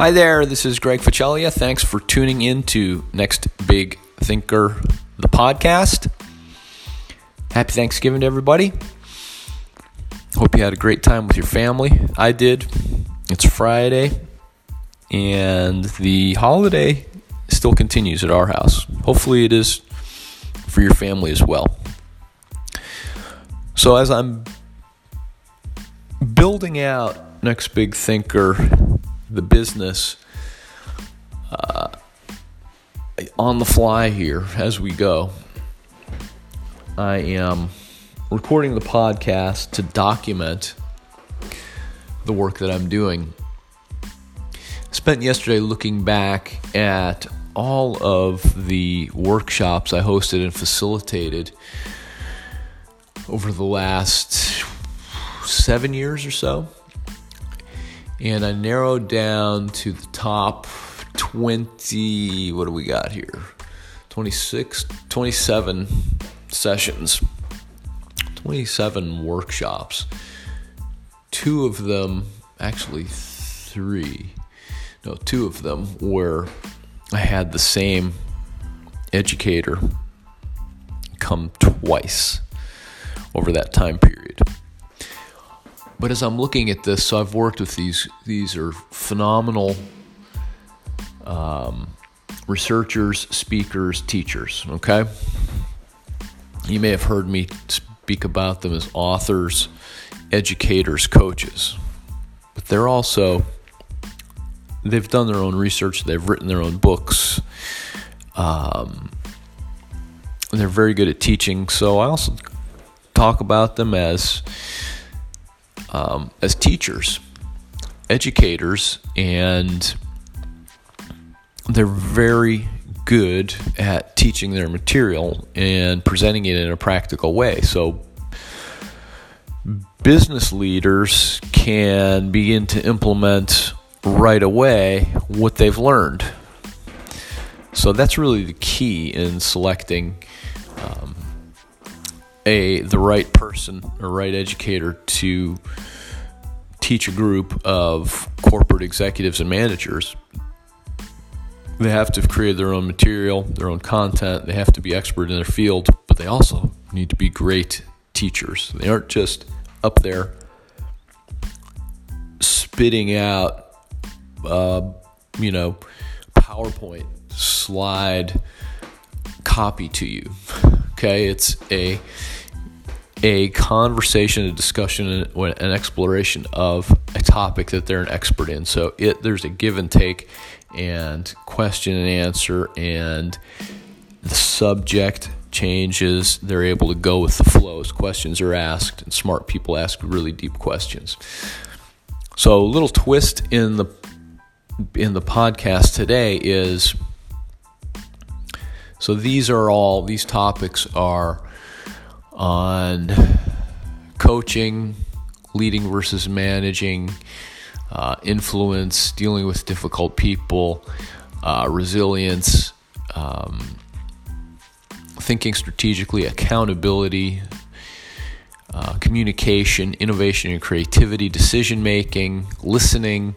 Hi there, this is Greg Facelia. Thanks for tuning in to Next Big Thinker, the podcast. Happy Thanksgiving to everybody. Hope you had a great time with your family. I did. It's Friday, and the holiday still continues at our house. Hopefully, it is for your family as well. So, as I'm building out Next Big Thinker, the business uh, on the fly here as we go. I am recording the podcast to document the work that I'm doing. Spent yesterday looking back at all of the workshops I hosted and facilitated over the last seven years or so and I narrowed down to the top 20 what do we got here? 26 27 sessions. 27 workshops. Two of them actually three. No two of them where I had the same educator come twice over that time period but as I'm looking at this, so I've worked with these. These are phenomenal um, researchers, speakers, teachers. Okay, you may have heard me speak about them as authors, educators, coaches, but they're also they've done their own research. They've written their own books. Um, they're very good at teaching. So I also talk about them as um, as teachers, educators, and they're very good at teaching their material and presenting it in a practical way. So, business leaders can begin to implement right away what they've learned. So, that's really the key in selecting a the right person or right educator to teach a group of corporate executives and managers. They have to have created their own material their own content. They have to be expert in their field but they also need to be great teachers. They aren't just up there spitting out uh, you know powerpoint slide copy to you Okay, it's a a conversation, a discussion, an exploration of a topic that they're an expert in. So it there's a give and take, and question and answer, and the subject changes. They're able to go with the flow as questions are asked, and smart people ask really deep questions. So a little twist in the in the podcast today is so these are all, these topics are on coaching, leading versus managing, uh, influence, dealing with difficult people, uh, resilience, um, thinking strategically, accountability, uh, communication, innovation and creativity, decision making, listening,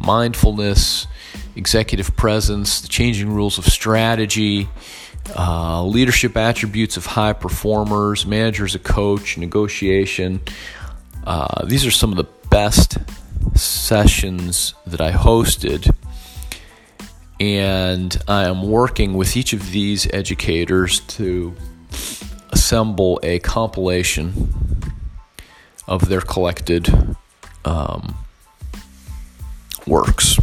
mindfulness, executive presence, the changing rules of strategy, uh, leadership attributes of high performers, managers, a coach, negotiation. Uh, these are some of the best sessions that I hosted. And I am working with each of these educators to assemble a compilation of their collected um, works.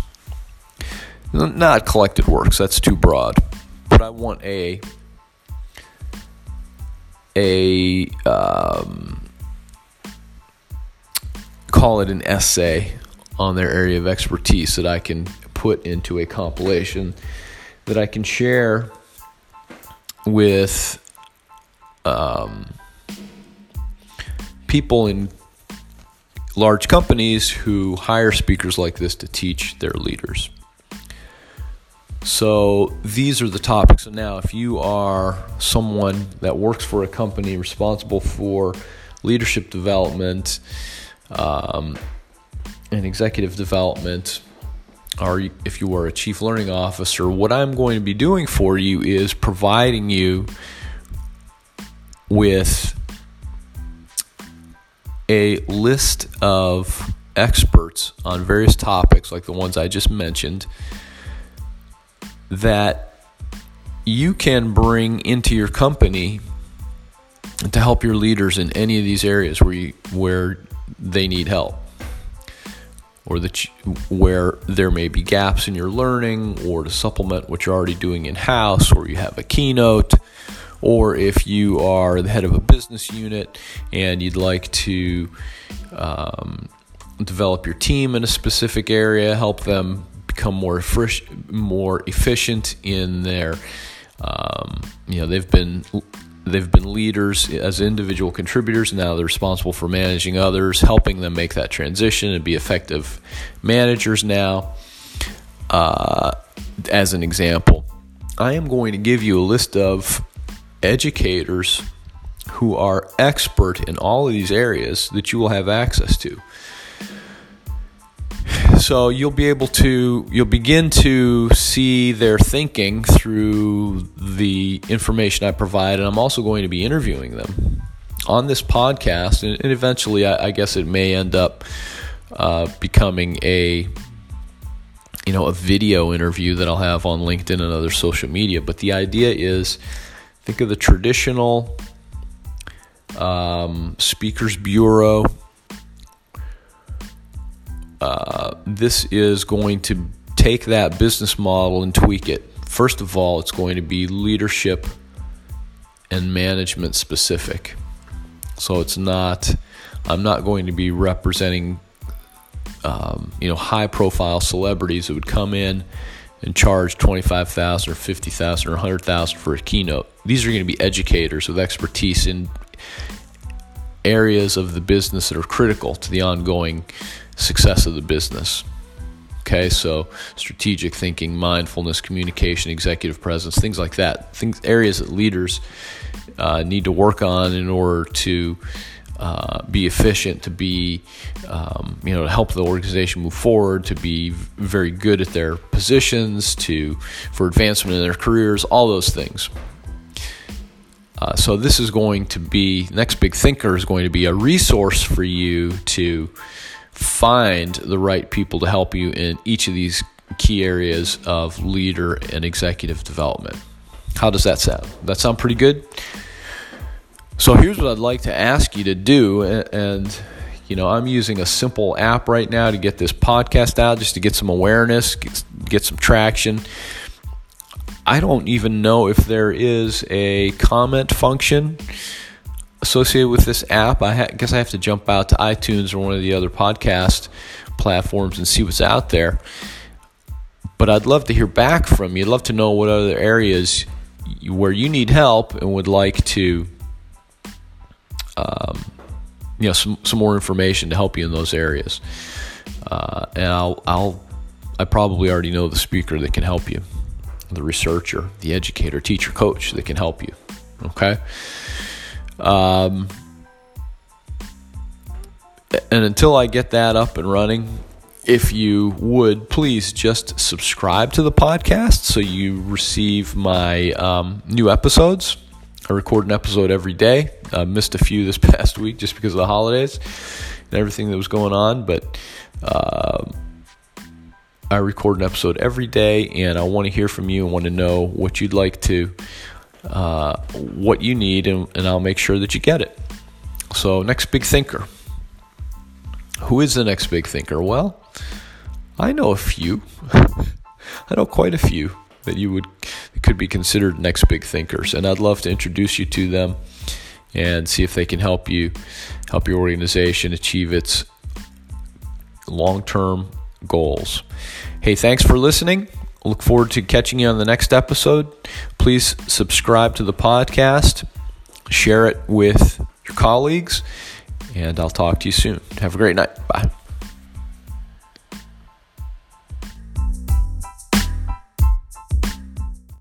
Not collected works, that's too broad. But I want a a um, call it an essay on their area of expertise that I can put into a compilation that I can share with um, people in large companies who hire speakers like this to teach their leaders. So these are the topics. So now, if you are someone that works for a company responsible for leadership development um, and executive development, or if you are a chief learning officer, what I'm going to be doing for you is providing you with a list of experts on various topics, like the ones I just mentioned, that you can bring into your company to help your leaders in any of these areas where you, where they need help. Or the where there may be gaps in your learning or to supplement what you're already doing in house or you have a keynote or if you are the head of a business unit and you'd like to um, develop your team in a specific area, help them become more more efficient in their um, you know they've been they've been leaders as individual contributors now they're responsible for managing others helping them make that transition and be effective managers now. Uh, as an example i am going to give you a list of educators who are expert in all of these areas that you will have access to so you'll be able to you'll begin to see their thinking through the information I provide, and I'm also going to be interviewing them on this podcast, and, eventually, I, I, guess it may end up uh, becoming a you know a video interview that I'll have on LinkedIn and other social media. But the idea is, think of the traditional um, speakers bureau uh, this is going to take that business model and tweak it. First of all, it's going to be leadership and management specific. So it's not, I'm not going to be representing, um, you know, high profile celebrities that would come in and charge 25,000 or 50,000 or 100,000 for a keynote. These are going to be educators with expertise in areas of the business that are critical to the ongoing success of the business. Okay, so strategic thinking, mindfulness, communication, executive presence, things like that. Things areas that leaders uh, need to work on in order to uh, be efficient, to be um, you know to help the organization move forward, to be very good at their positions, to for advancement in their careers, all those things. Uh, so this is going to be next big thinker is going to be a resource for you to find the right people to help you in each of these key areas of leader and executive development. How does that sound? That sound pretty good? So here's what I'd like to ask you to do and you know, I'm using a simple app right now to get this podcast out just to get some awareness, get, some traction. I don't even know if there is a comment function associated with this app, I ha- guess I have to jump out to iTunes or one of the other podcast platforms and see what's out there. But I'd love to hear back from you. I'd love to know what other areas where you need help and would like to, um, you know, some, some more information to help you in those areas. Uh, and I'll, I'll, I probably already know the speaker that can help you, the researcher, the educator, teacher, coach that can help you. Okay. Um, and until I get that up and running, if you would please just subscribe to the podcast so you receive my um, new episodes. I record an episode every day. I missed a few this past week just because of the holidays and everything that was going on, but uh, I record an episode every day, and I want to hear from you and want to know what you'd like to uh, what you need, and, and I'll make sure that you get it. So, next big thinker. Who is the next big thinker? Well, I know a few. I know quite a few that you would could be considered next big thinkers, and I'd love to introduce you to them and see if they can help you help your organization achieve its long-term goals. Hey, thanks for listening. Look forward to catching you on the next episode. Please subscribe to the podcast, share it with your colleagues, and I'll talk to you soon. Have a great night. Bye.